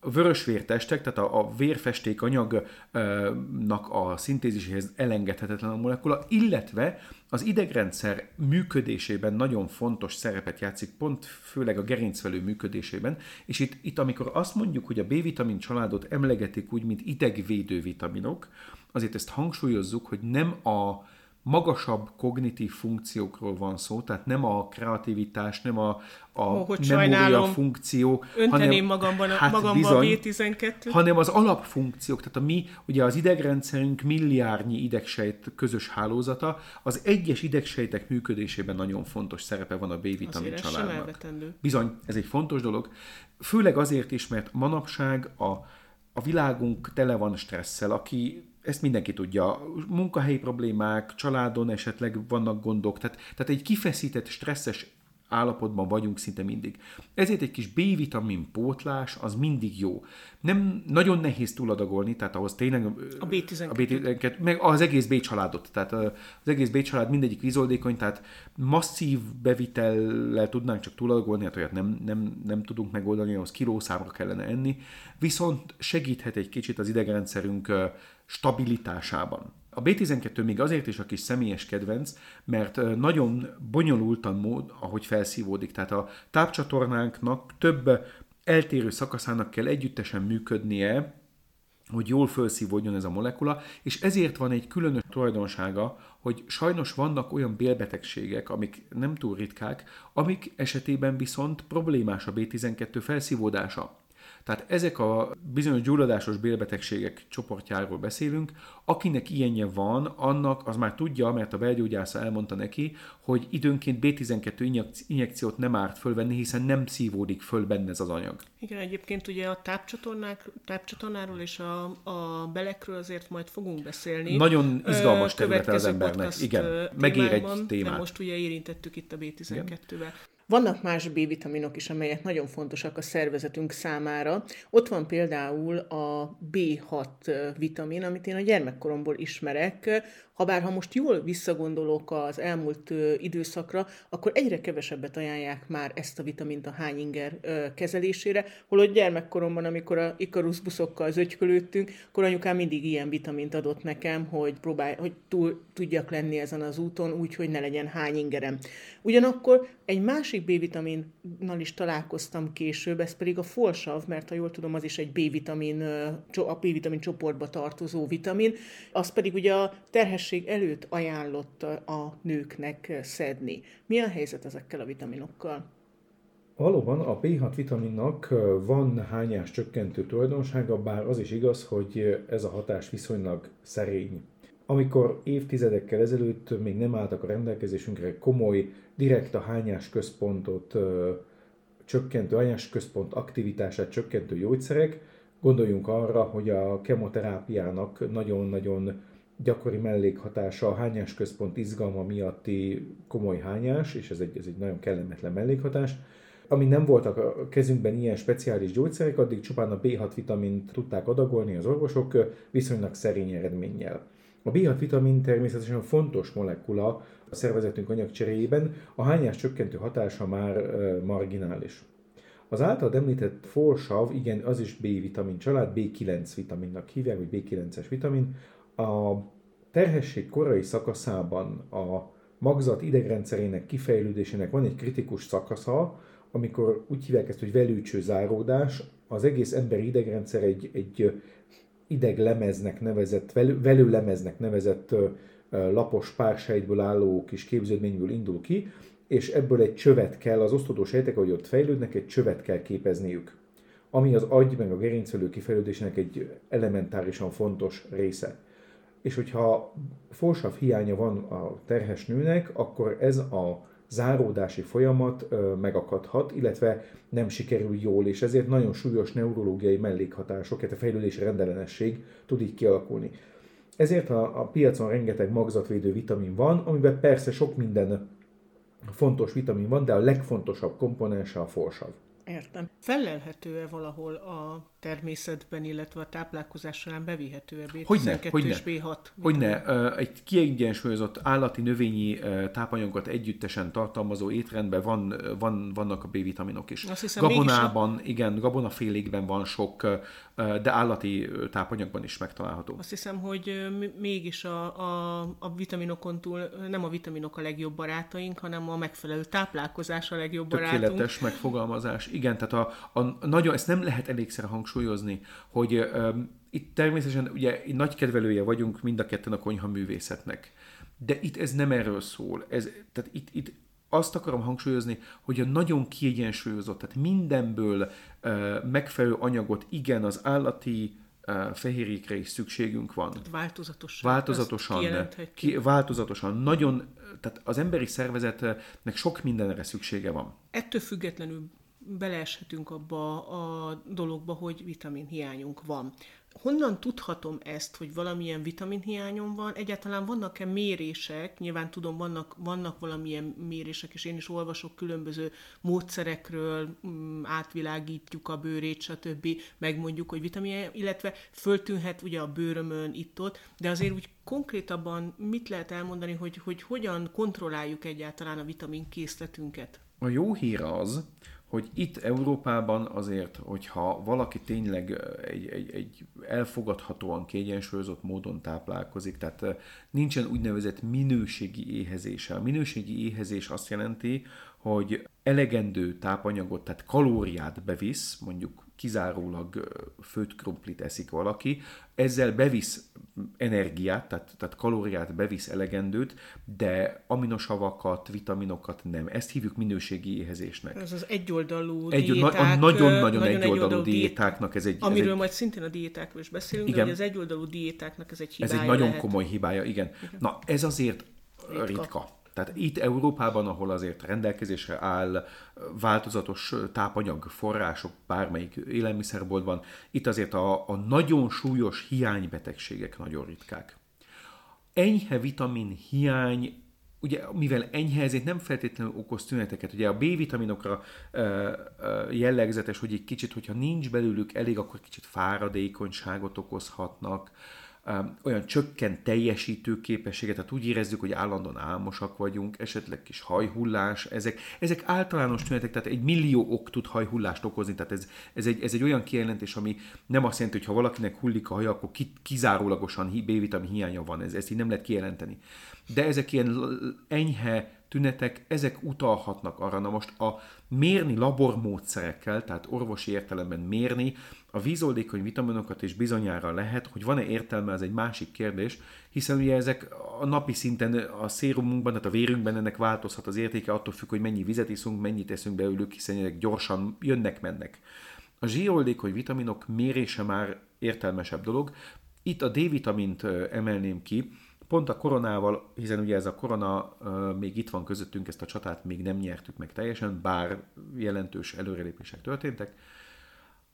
a vörösvértestek, tehát a, a vérfesték anyagnak a szintéziséhez elengedhetetlen a molekula, illetve az idegrendszer működésében nagyon fontos szerepet játszik, pont főleg a gerincvelő működésében, és itt, itt amikor azt mondjuk, hogy a B-vitamin családot emlegetik úgy, mint idegvédő vitaminok, azért ezt hangsúlyozzuk, hogy nem a magasabb kognitív funkciókról van szó, tehát nem a kreativitás, nem a, a hogy memória funkció, Önteném magamban hát magamba bizony, a B12-t. hanem az alapfunkciók, tehát a mi, ugye az idegrendszerünk milliárdnyi idegsejt közös hálózata, az egyes idegsejtek működésében nagyon fontos szerepe van a B-vitamin családnak. Bizony, ez egy fontos dolog. Főleg azért is, mert manapság a, a világunk tele van stresszel, aki ezt mindenki tudja, munkahelyi problémák, családon esetleg vannak gondok, tehát, tehát egy kifeszített, stresszes állapotban vagyunk szinte mindig. Ezért egy kis B-vitamin pótlás az mindig jó. Nem nagyon nehéz túladagolni, tehát ahhoz tényleg A B12. a B12 meg az egész B családot, tehát az egész B család mindegyik vízoldékony, tehát masszív bevitellel tudnánk csak túladagolni, hát olyat nem, nem, nem tudunk megoldani, ahhoz kilószámra kellene enni, viszont segíthet egy kicsit az idegrendszerünk stabilitásában. A B12 még azért is a kis személyes kedvenc, mert nagyon bonyolultan mód, ahogy felszívódik. Tehát a tápcsatornánknak több eltérő szakaszának kell együttesen működnie, hogy jól felszívódjon ez a molekula, és ezért van egy különös tulajdonsága, hogy sajnos vannak olyan bélbetegségek, amik nem túl ritkák, amik esetében viszont problémás a B12 felszívódása. Tehát ezek a bizonyos gyulladásos bélbetegségek csoportjáról beszélünk. Akinek ilyenje van, annak az már tudja, mert a belgyógyásza elmondta neki, hogy időnként B12 injekciót nem árt fölvenni, hiszen nem szívódik föl benne ez az anyag. Igen, egyébként ugye a tápcsatornák, tápcsatornáról és a, a belekről azért majd fogunk beszélni. Nagyon izgalmas területe az embernek. Igen, megér egy témát. Most ugye érintettük itt a B12-vel. Vannak más B-vitaminok is, amelyek nagyon fontosak a szervezetünk számára. Ott van például a B6 vitamin, amit én a gyermekkoromból ismerek. Habár ha most jól visszagondolok az elmúlt időszakra, akkor egyre kevesebbet ajánlják már ezt a vitamint a hányinger kezelésére, holott gyermekkoromban, amikor a Ikarus buszokkal zögykölődtünk, akkor anyukám mindig ilyen vitamint adott nekem, hogy próbálj, hogy túl tudjak lenni ezen az úton, úgy, hogy ne legyen hányingerem. Ugyanakkor egy másik B-vitaminnal is találkoztam később, ez pedig a folsav, mert ha jól tudom, az is egy B-vitamin, a B-vitamin csoportba tartozó vitamin, az pedig ugye a terhes terhesség előtt ajánlott a nőknek szedni. Mi a helyzet ezekkel a vitaminokkal? Valóban a B6 vitaminnak van hányás csökkentő tulajdonsága, bár az is igaz, hogy ez a hatás viszonylag szerény. Amikor évtizedekkel ezelőtt még nem álltak a rendelkezésünkre komoly, direkt a hányás központot csökkentő, hányás központ aktivitását csökkentő gyógyszerek, gondoljunk arra, hogy a kemoterápiának nagyon-nagyon gyakori mellékhatása a hányás központ izgalma miatti komoly hányás, és ez egy, ez egy nagyon kellemetlen mellékhatás. Amíg nem voltak a kezünkben ilyen speciális gyógyszerek, addig csupán a B6 vitamint tudták adagolni az orvosok viszonylag szerény eredménnyel. A B6 vitamin természetesen fontos molekula a szervezetünk anyagcseréjében, a hányás csökkentő hatása már marginális. Az által említett forsav, igen, az is B-vitamin család, B9 vitaminnak hívják, vagy B9-es vitamin, a terhesség korai szakaszában a magzat idegrendszerének kifejlődésének van egy kritikus szakasza, amikor úgy hívják ezt, hogy velőcső záródás, az egész emberi idegrendszer egy, egy ideglemeznek nevezett, velő, velőlemeznek nevezett lapos pársejtből álló kis képződményből indul ki, és ebből egy csövet kell, az osztodó sejtek, ahogy ott fejlődnek, egy csövet kell képezniük, ami az agy meg a gerincvelő kifejlődésének egy elementárisan fontos része. És hogyha forsav hiánya van a terhes nőnek, akkor ez a záródási folyamat megakadhat, illetve nem sikerül jól, és ezért nagyon súlyos neurológiai mellékhatások, tehát a fejlődési rendellenesség tud így kialakulni. Ezért a, a piacon rengeteg magzatvédő vitamin van, amiben persze sok minden fontos vitamin van, de a legfontosabb komponense a forsav. Értem. Felelhető-e valahol a természetben, illetve a táplálkozás során bevihető a B12 hogyne, és B6? Hogyne. Egy kiegyensúlyozott állati, növényi tápanyagokat együttesen tartalmazó étrendben van, van, vannak a B-vitaminok is. Azt hiszem, Gabonában, a... igen, gabonafélékben van sok, de állati tápanyagban is megtalálható. Azt hiszem, hogy mégis a, a, a vitaminokon túl nem a vitaminok a legjobb barátaink, hanem a megfelelő táplálkozás a legjobb Tökéletes barátunk. Tökéletes megfogalmazás. Igen, tehát a, a, nagyon, ezt nem lehet elégszer hangsúlyozni, hangsúlyozni, hogy itt természetesen ugye nagy kedvelője vagyunk mind a ketten a konyha művészetnek. De itt ez nem erről szól. Ez, tehát itt, itt azt akarom hangsúlyozni, hogy a nagyon kiegyensúlyozott, tehát mindenből uh, megfelelő anyagot, igen, az állati uh, fehérjékre is szükségünk van. Tehát változatosan. Változatosan. Ki, változatosan. Nagyon, tehát az emberi szervezetnek sok mindenre szüksége van. Ettől függetlenül beleeshetünk abba a dologba, hogy vitaminhiányunk van. Honnan tudhatom ezt, hogy valamilyen vitaminhiányom van? Egyáltalán vannak-e mérések? Nyilván tudom, vannak, vannak valamilyen mérések, és én is olvasok különböző módszerekről, mm, átvilágítjuk a bőrét, stb. Megmondjuk, hogy vitamin, illetve föltűnhet ugye a bőrömön itt-ott, de azért úgy konkrétabban mit lehet elmondani, hogy, hogy hogyan kontrolláljuk egyáltalán a vitamin készletünket? A jó hír az, hogy itt Európában azért, hogyha valaki tényleg egy, egy, egy elfogadhatóan kiegyensúlyozott módon táplálkozik, tehát nincsen úgynevezett minőségi éhezése. A minőségi éhezés azt jelenti, hogy elegendő tápanyagot, tehát kalóriát bevisz, mondjuk kizárólag főtt krumplit eszik valaki, ezzel bevisz energiát, tehát, tehát kalóriát bevisz elegendőt, de aminosavakat, vitaminokat nem. Ezt hívjuk minőségi éhezésnek. Ez az egyoldalú Egy, diéták. a nagyon-nagyon nagyon egyoldalú egyoldalú diétáknak ez egy... Amiről ez egy, majd szintén a diétákról is beszélünk, Igen. de hogy az egyoldalú diétáknak ez egy ez hibája egy nagyon lehet. komoly hibája, igen. Na, ez azért ritka. ritka. Tehát itt Európában, ahol azért rendelkezésre áll változatos tápanyag források bármelyik élelmiszerboltban, itt azért a, a nagyon súlyos hiánybetegségek nagyon ritkák. Enyhe vitamin hiány ugye mivel enyhe, ezért nem feltétlenül okoz tüneteket. Ugye a B-vitaminokra ö, ö, jellegzetes, hogy egy kicsit, hogyha nincs belőlük elég, akkor kicsit fáradékonyságot okozhatnak, olyan csökkent teljesítő képességet, tehát úgy érezzük, hogy állandóan álmosak vagyunk, esetleg kis hajhullás, ezek, ezek általános tünetek, tehát egy millió ok tud hajhullást okozni, tehát ez, ez, egy, ez egy olyan kijelentés, ami nem azt jelenti, hogy ha valakinek hullik a haja, akkor ki, kizárólagosan B-vitamin hiánya van, ez, ezt így nem lehet kijelenteni. De ezek ilyen enyhe tünetek, ezek utalhatnak arra. Na most a mérni labormódszerekkel, tehát orvosi értelemben mérni a vízoldékony vitaminokat is bizonyára lehet, hogy van-e értelme, az egy másik kérdés, hiszen ugye ezek a napi szinten a szérumunkban, tehát a vérünkben ennek változhat az értéke, attól függ, hogy mennyi vizet iszunk, mennyit eszünk belőlük, hiszen ezek gyorsan jönnek-mennek. A zsíroldékony vitaminok mérése már értelmesebb dolog. Itt a D-vitamint emelném ki, pont a koronával, hiszen ugye ez a korona még itt van közöttünk, ezt a csatát még nem nyertük meg teljesen, bár jelentős előrelépések történtek.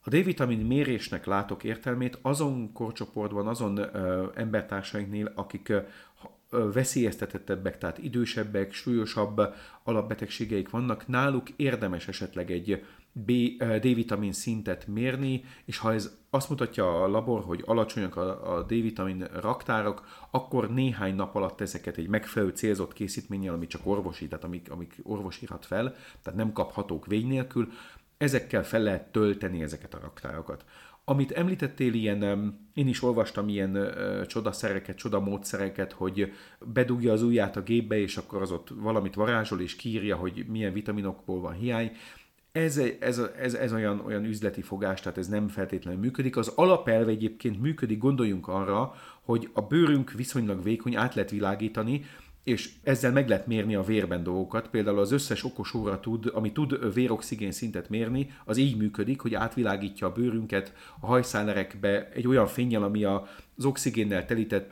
A D-vitamin mérésnek látok értelmét azon korcsoportban, azon uh, embertársainknél, akik uh, veszélyeztetettebbek, tehát idősebbek, súlyosabb alapbetegségeik vannak, náluk érdemes esetleg egy B, D-vitamin szintet mérni, és ha ez azt mutatja a labor, hogy alacsonyak a, a D-vitamin raktárak, akkor néhány nap alatt ezeket egy megfelelő célzott készítménnyel, ami csak orvosi, tehát amik, amik orvosírhat fel, tehát nem kaphatók vény nélkül, ezekkel fel lehet tölteni ezeket a raktárakat. Amit említettél, ilyen, én is olvastam ilyen uh, csodaszereket, csodamódszereket, hogy bedugja az ujját a gépbe, és akkor az ott valamit varázsol, és kírja, hogy milyen vitaminokból van hiány. Ez, ez, ez, ez olyan, olyan üzleti fogás, tehát ez nem feltétlenül működik. Az alapelve egyébként működik, gondoljunk arra, hogy a bőrünk viszonylag vékony, át lehet világítani, és ezzel meg lehet mérni a vérben dolgokat. Például az összes okos óra tud, ami tud véroxigén szintet mérni, az így működik, hogy átvilágítja a bőrünket a hajszálerekbe egy olyan fényjel, ami az oxigénnel telített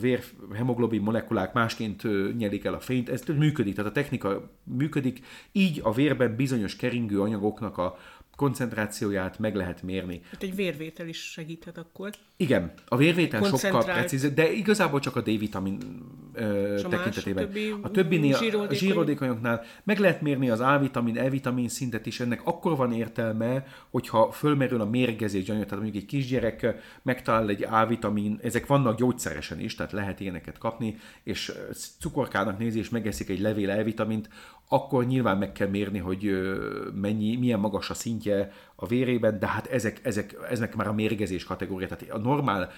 vér, hemoglobin molekulák másként nyelik el a fényt, ez működik, tehát a technika működik, így a vérben bizonyos keringő anyagoknak a koncentrációját meg lehet mérni. Hát egy vérvétel is segíthet akkor. Igen, a vérvétel sokkal precízebb, de igazából csak a D-vitamin ö, tekintetében. A, többi a többinél, zsíroldékony... a zsírodékonyoknál meg lehet mérni az A-vitamin, E-vitamin szintet is, ennek akkor van értelme, hogyha fölmerül a mérgezés gyanúja, tehát mondjuk egy kisgyerek megtalál egy A-vitamin, ezek vannak gyógyszeresen is, tehát lehet ilyeneket kapni, és cukorkának nézi, és megeszik egy levél E-vitamint, akkor nyilván meg kell mérni, hogy mennyi, milyen magas a szintje a vérében, de hát ezek, ezek, ezek már a mérgezés kategória, tehát a normál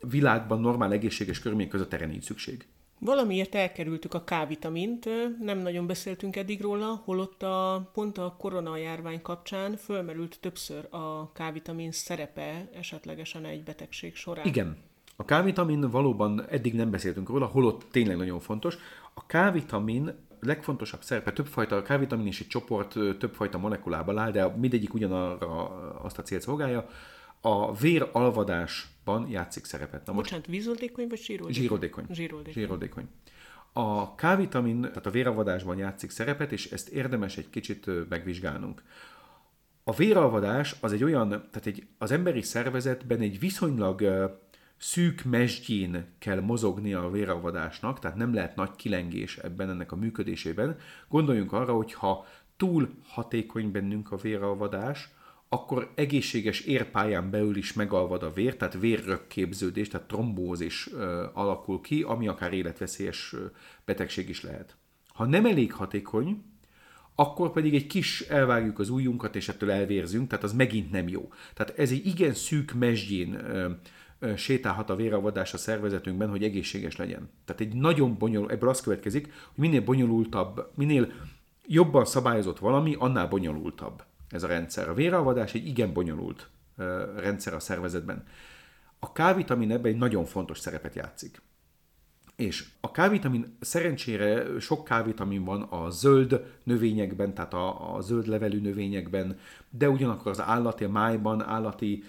világban, normál egészséges körülmények között erre nincs szükség. Valamiért elkerültük a K-vitamint, nem nagyon beszéltünk eddig róla, holott a, pont a koronajárvány kapcsán fölmerült többször a K-vitamin szerepe esetlegesen egy betegség során. Igen. A K-vitamin valóban eddig nem beszéltünk róla, holott tényleg nagyon fontos. A K-vitamin legfontosabb szerepe, többfajta a K-vitamin és egy csoport többfajta molekulából áll, de mindegyik ugyanarra azt a célt szolgálja. A vér alvadásban játszik szerepet. Na most Bocsánat, vízoldékony vagy zsíroldékony? Zsíroldékony. Zsíroldékony. zsíroldékony. A K-vitamin, tehát a véralvadásban játszik szerepet, és ezt érdemes egy kicsit megvizsgálnunk. A véralvadás az egy olyan, tehát egy, az emberi szervezetben egy viszonylag szűk mesdjén kell mozogni a véralvadásnak, tehát nem lehet nagy kilengés ebben ennek a működésében. Gondoljunk arra, hogy ha túl hatékony bennünk a véralvadás, akkor egészséges érpályán belül is megalvad a vér, tehát vérrökképződés, tehát trombózis ö, alakul ki, ami akár életveszélyes betegség is lehet. Ha nem elég hatékony, akkor pedig egy kis elvágjuk az ujjunkat, és ettől elvérzünk, tehát az megint nem jó. Tehát ez egy igen szűk mesdjén ö, sétálhat a véralvadás a szervezetünkben, hogy egészséges legyen. Tehát egy nagyon bonyolult, ebből az következik, hogy minél bonyolultabb, minél jobban szabályozott valami, annál bonyolultabb. ez a rendszer. A véralvadás egy igen bonyolult rendszer a szervezetben. A K-vitamin ebben egy nagyon fontos szerepet játszik. És a K-vitamin, szerencsére sok K-vitamin van a zöld növényekben, tehát a, a zöld levelű növényekben, de ugyanakkor az állati, májban, állati,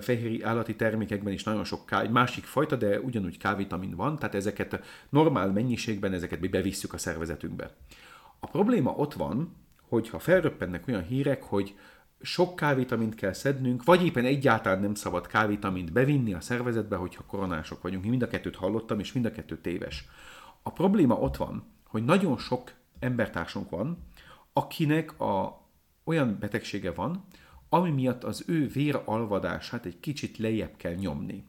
fehéri, állati termékekben is nagyon sok K, másik fajta, de ugyanúgy K-vitamin van, tehát ezeket normál mennyiségben, ezeket mi bevisszük a szervezetünkbe. A probléma ott van, hogyha felröppennek olyan hírek, hogy sok kávitamint kell szednünk, vagy éppen egyáltalán nem szabad kávitamint bevinni a szervezetbe, hogyha koronások vagyunk. Mind a kettőt hallottam, és mind a kettő téves. A probléma ott van, hogy nagyon sok embertársunk van, akinek a, olyan betegsége van, ami miatt az ő véralvadását egy kicsit lejjebb kell nyomni.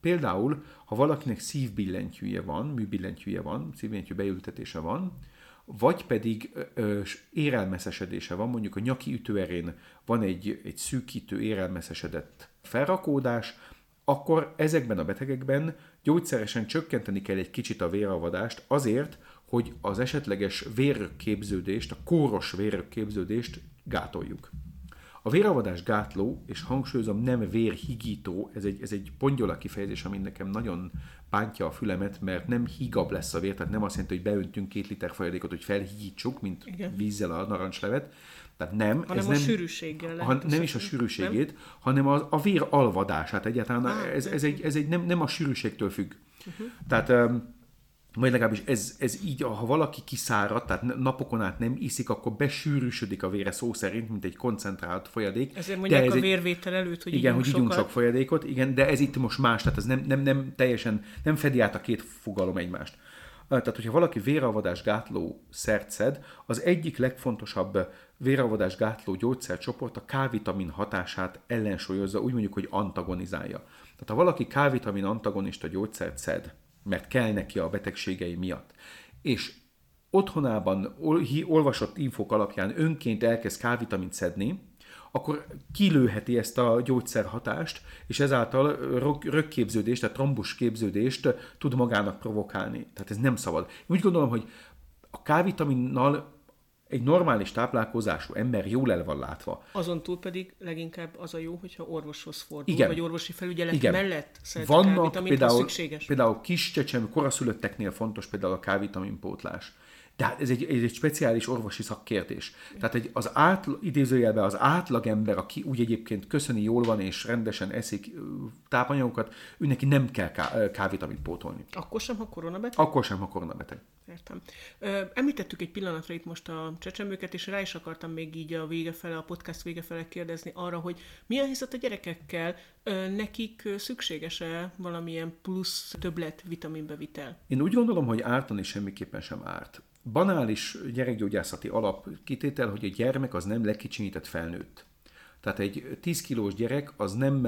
Például, ha valakinek szívbillentyűje van, műbillentyűje van, szívbillentyű beültetése van, vagy pedig ö, érelmeszesedése van, mondjuk a nyaki ütőerén van egy, egy szűkítő érelmeszesedett felrakódás, akkor ezekben a betegekben gyógyszeresen csökkenteni kell egy kicsit a véralvadást azért, hogy az esetleges vérrökképződést, a kóros vérrökképződést gátoljuk. A véravadás gátló, és hangsúlyozom, nem vérhigító, ez egy, ez egy pongyola kifejezés, ami nekem nagyon bántja a fülemet, mert nem higabb lesz a vér, tehát nem azt jelenti, hogy beöntünk két liter folyadékot, hogy felhigítsuk, mint Igen. vízzel a narancslevet. Tehát nem. Hanem ez a nem, sűrűséggel han, Nem is a sűrűségét, nem? hanem a, a vér alvadását egyáltalán. Ah, ez, ez, egy, ez egy nem, nem a sűrűségtől függ. Uh-huh. Tehát um, vagy legalábbis ez, ez így, ha valaki kiszárad, tehát napokon át nem iszik, akkor besűrűsödik a vére szó szerint, mint egy koncentrált folyadék. Ezért mondják de ez a vérvétel előtt, hogy Igen, hogy ígyunk sok folyadékot, igen, de ez itt most más, tehát ez nem, nem, nem teljesen, nem fedi át a két fogalom egymást. Tehát, hogyha valaki véralvadás gátló szert szed, az egyik legfontosabb véralvadás gátló gyógyszercsoport a K-vitamin hatását ellensúlyozza, úgy mondjuk, hogy antagonizálja. Tehát ha valaki K-vitamin antagonista gyógyszert szed, mert kell neki a betegségei miatt. És otthonában olvasott infok alapján önként elkezd K-vitamint szedni, akkor kilőheti ezt a gyógyszerhatást, és ezáltal rökképződést, tehát trombus képződést tud magának provokálni. Tehát ez nem szabad. Én úgy gondolom, hogy a K-vitaminnal egy normális táplálkozású ember jól el van látva. Azon túl pedig leginkább az a jó, hogyha orvoshoz fordul, Igen. vagy orvosi felügyelet Igen. mellett szed Vannak például, szükséges. például kis csecsemő, koraszülötteknél fontos például a K-vitamin pótlás. De hát ez egy, ez egy speciális orvosi szakkérdés. Tehát egy, az átl, idézőjelben az átlagember, aki úgy egyébként köszöni jól van és rendesen eszik tápanyagokat, ő neki nem kell K-vitamint pótolni. Akkor sem, ha koronabeteg? Akkor sem, ha koronabeteg. Értem. Említettük egy pillanatra itt most a csecsemőket, és rá is akartam még így a vége fele, a podcast vége fele kérdezni arra, hogy mi a helyzet a gyerekekkel, nekik szükséges-e valamilyen plusz többlet vitaminbevitel? Én úgy gondolom, hogy ártani semmiképpen sem árt banális gyerekgyógyászati alap kitétel, hogy a gyermek az nem lekicsinyített felnőtt. Tehát egy 10 kilós gyerek az nem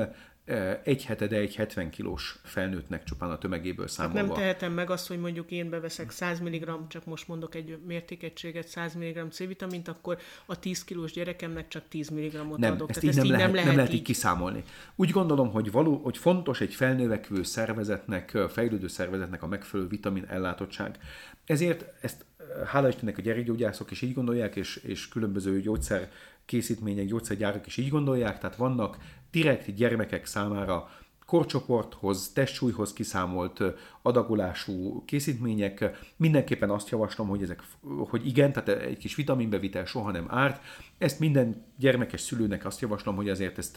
egy hetede egy 70 kilós felnőttnek csupán a tömegéből számolva. Hát nem tehetem meg azt, hogy mondjuk én beveszek 100 mg, csak most mondok egy mértékegységet, 100 mg C-vitamint, akkor a 10 kilós gyerekemnek csak 10 mg-ot nem, adok. Ezt Tehát így, ezt nem, így lehet, nem lehet, nem lehet így kiszámolni. Úgy gondolom, hogy, való, hogy fontos egy felnövekvő szervezetnek, fejlődő szervezetnek a megfelelő vitamin ellátottság. Ezért ezt hála Istennek a gyerekgyógyászok is így gondolják, és, és különböző gyógyszer készítmények, gyógyszergyárak is így gondolják, tehát vannak direkt gyermekek számára korcsoporthoz, testsúlyhoz kiszámolt adagolású készítmények. Mindenképpen azt javaslom, hogy ezek, hogy igen, tehát egy kis vitaminbevitel soha nem árt. Ezt minden gyermekes szülőnek azt javaslom, hogy ezért ezt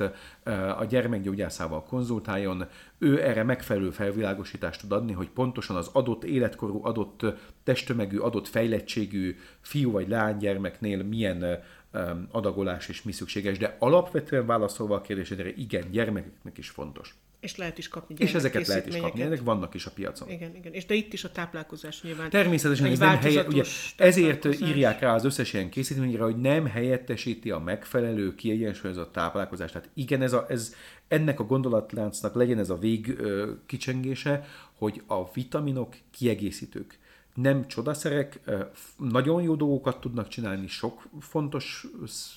a gyermekgyógyászával konzultáljon. Ő erre megfelelő felvilágosítást tud adni, hogy pontosan az adott életkorú, adott testtömegű, adott fejlettségű fiú vagy leánygyermeknél milyen adagolás és mi szükséges, de alapvetően válaszolva a kérdésedre, igen, gyermekeknek is fontos. És lehet is kapni És ezeket lehet is kapni, ezek vannak is a piacon. Igen, igen. És de itt is a táplálkozás nyilván. Természetesen ez nem helye, ugye ezért írják rá az összes ilyen készítményre, hogy nem helyettesíti a megfelelő, kiegyensúlyozott táplálkozást. Tehát igen, ez, a, ez ennek a gondolatláncnak legyen ez a vég ö, kicsengése, hogy a vitaminok kiegészítők nem csodaszerek, nagyon jó dolgokat tudnak csinálni, sok fontos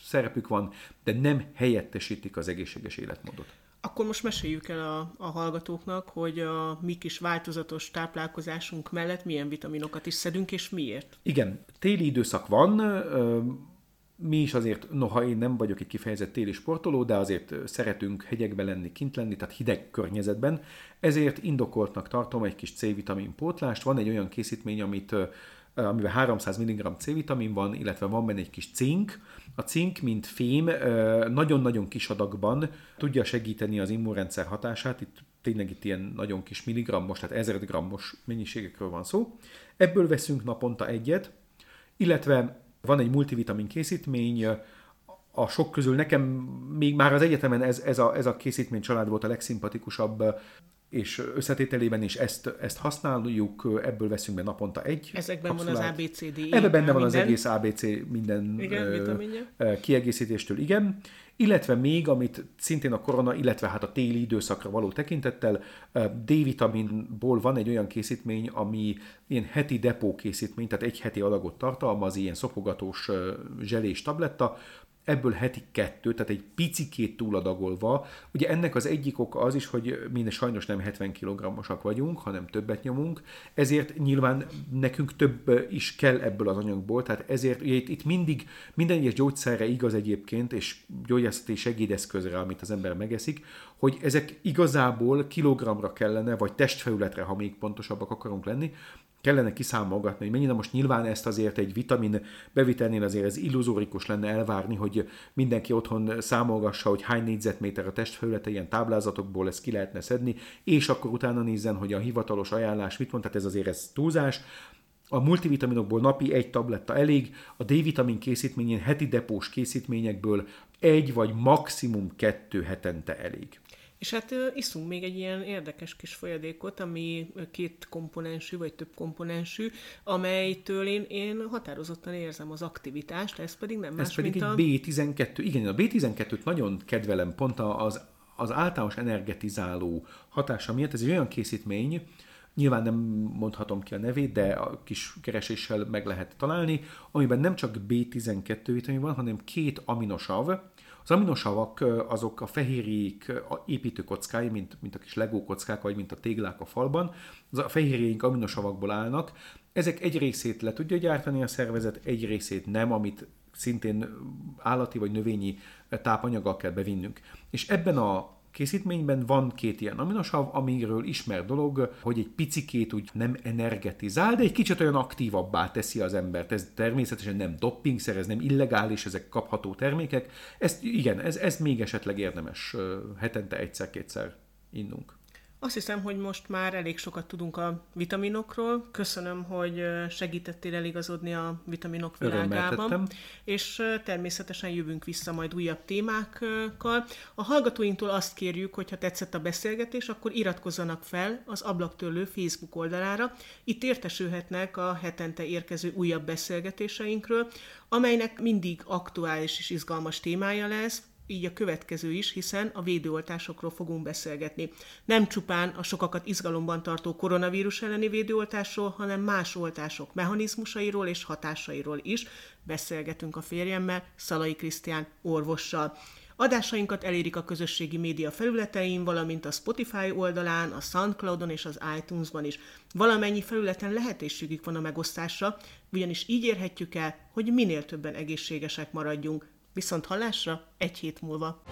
szerepük van, de nem helyettesítik az egészséges életmódot. Akkor most meséljük el a, a hallgatóknak, hogy a mi kis változatos táplálkozásunk mellett milyen vitaminokat is szedünk, és miért. Igen, téli időszak van, mi is azért, noha én nem vagyok egy kifejezett téli sportoló, de azért szeretünk hegyekbe lenni, kint lenni, tehát hideg környezetben, ezért indokoltnak tartom egy kis C-vitamin pótlást. Van egy olyan készítmény, amit amiben 300 mg C-vitamin van, illetve van benne egy kis cink. A cink, mint fém, nagyon-nagyon kis adagban tudja segíteni az immunrendszer hatását, itt tényleg itt ilyen nagyon kis milligrammos, tehát 1000 grammos mennyiségekről van szó. Ebből veszünk naponta egyet, illetve van egy multivitamin készítmény, a sok közül nekem még már az egyetemen ez, ez, a, ez a készítmény család volt a legszimpatikusabb, és összetételében is ezt, ezt használjuk, ebből veszünk be naponta egy Ezekben kapszulát. van az ABCD. Ebben benne van minden. az egész ABC minden Igen, ö, kiegészítéstől, igen. Illetve még, amit szintén a korona, illetve hát a téli időszakra való tekintettel, D-vitaminból van egy olyan készítmény, ami ilyen heti depó készítmény, tehát egy heti adagot tartalmaz, ilyen szopogatós zselés tabletta, ebből heti kettő, tehát egy picikét túladagolva. Ugye ennek az egyik oka az is, hogy mi sajnos nem 70 kg-osak vagyunk, hanem többet nyomunk, ezért nyilván nekünk több is kell ebből az anyagból, tehát ezért ugye itt, itt mindig minden egyes gyógyszerre igaz egyébként, és gyógyászati segédeszközre, amit az ember megeszik, hogy ezek igazából kilogramra kellene, vagy testfelületre, ha még pontosabbak akarunk lenni, kellene kiszámolgatni, hogy mennyire most nyilván ezt azért egy vitamin bevitelnél azért ez illuzórikus lenne elvárni, hogy mindenki otthon számolgassa, hogy hány négyzetméter a testfelülete, ilyen táblázatokból ezt ki lehetne szedni, és akkor utána nézzen, hogy a hivatalos ajánlás mit mond, tehát ez azért ez túlzás. A multivitaminokból napi egy tabletta elég, a D-vitamin készítményén heti depós készítményekből egy vagy maximum kettő hetente elég. És hát iszunk még egy ilyen érdekes kis folyadékot, ami két komponensű, vagy több komponensű, amelytől én, én határozottan érzem az aktivitást, ez pedig nem más, Ez pedig mint egy a... B12. Igen, a B12-t nagyon kedvelem, pont az, az általános energetizáló hatása miatt. Ez egy olyan készítmény, nyilván nem mondhatom ki a nevét, de a kis kereséssel meg lehet találni, amiben nem csak B12 vitamin van, hanem két aminosav. Az aminosavak azok a fehérjék a építőkockái, mint, mint a kis legó vagy mint a téglák a falban. Az a fehérjéink aminosavakból állnak. Ezek egy részét le tudja gyártani a szervezet, egy részét nem, amit szintén állati vagy növényi tápanyaggal kell bevinnünk. És ebben a készítményben van két ilyen aminosav, amiről ismer dolog, hogy egy picikét úgy nem energetizál, de egy kicsit olyan aktívabbá teszi az embert. Ez természetesen nem doppingszer, ez nem illegális, ezek kapható termékek. Ezt igen, ez, ez még esetleg érdemes hetente egyszer-kétszer innunk. Azt hiszem, hogy most már elég sokat tudunk a vitaminokról. Köszönöm, hogy segítettél eligazodni a vitaminok világában. És természetesen jövünk vissza majd újabb témákkal. A hallgatóinktól azt kérjük, hogy ha tetszett a beszélgetés, akkor iratkozzanak fel az Ablaktörlő Facebook oldalára. Itt értesülhetnek a hetente érkező újabb beszélgetéseinkről, amelynek mindig aktuális és izgalmas témája lesz, így a következő is, hiszen a védőoltásokról fogunk beszélgetni. Nem csupán a sokakat izgalomban tartó koronavírus elleni védőoltásról, hanem más oltások mechanizmusairól és hatásairól is beszélgetünk a férjemmel, Szalai Krisztián orvossal. Adásainkat elérik a közösségi média felületein, valamint a Spotify oldalán, a Soundcloudon és az iTunes-ban is. Valamennyi felületen lehetőségük van a megosztásra, ugyanis így érhetjük el, hogy minél többen egészségesek maradjunk. Viszont hallásra egy hét múlva.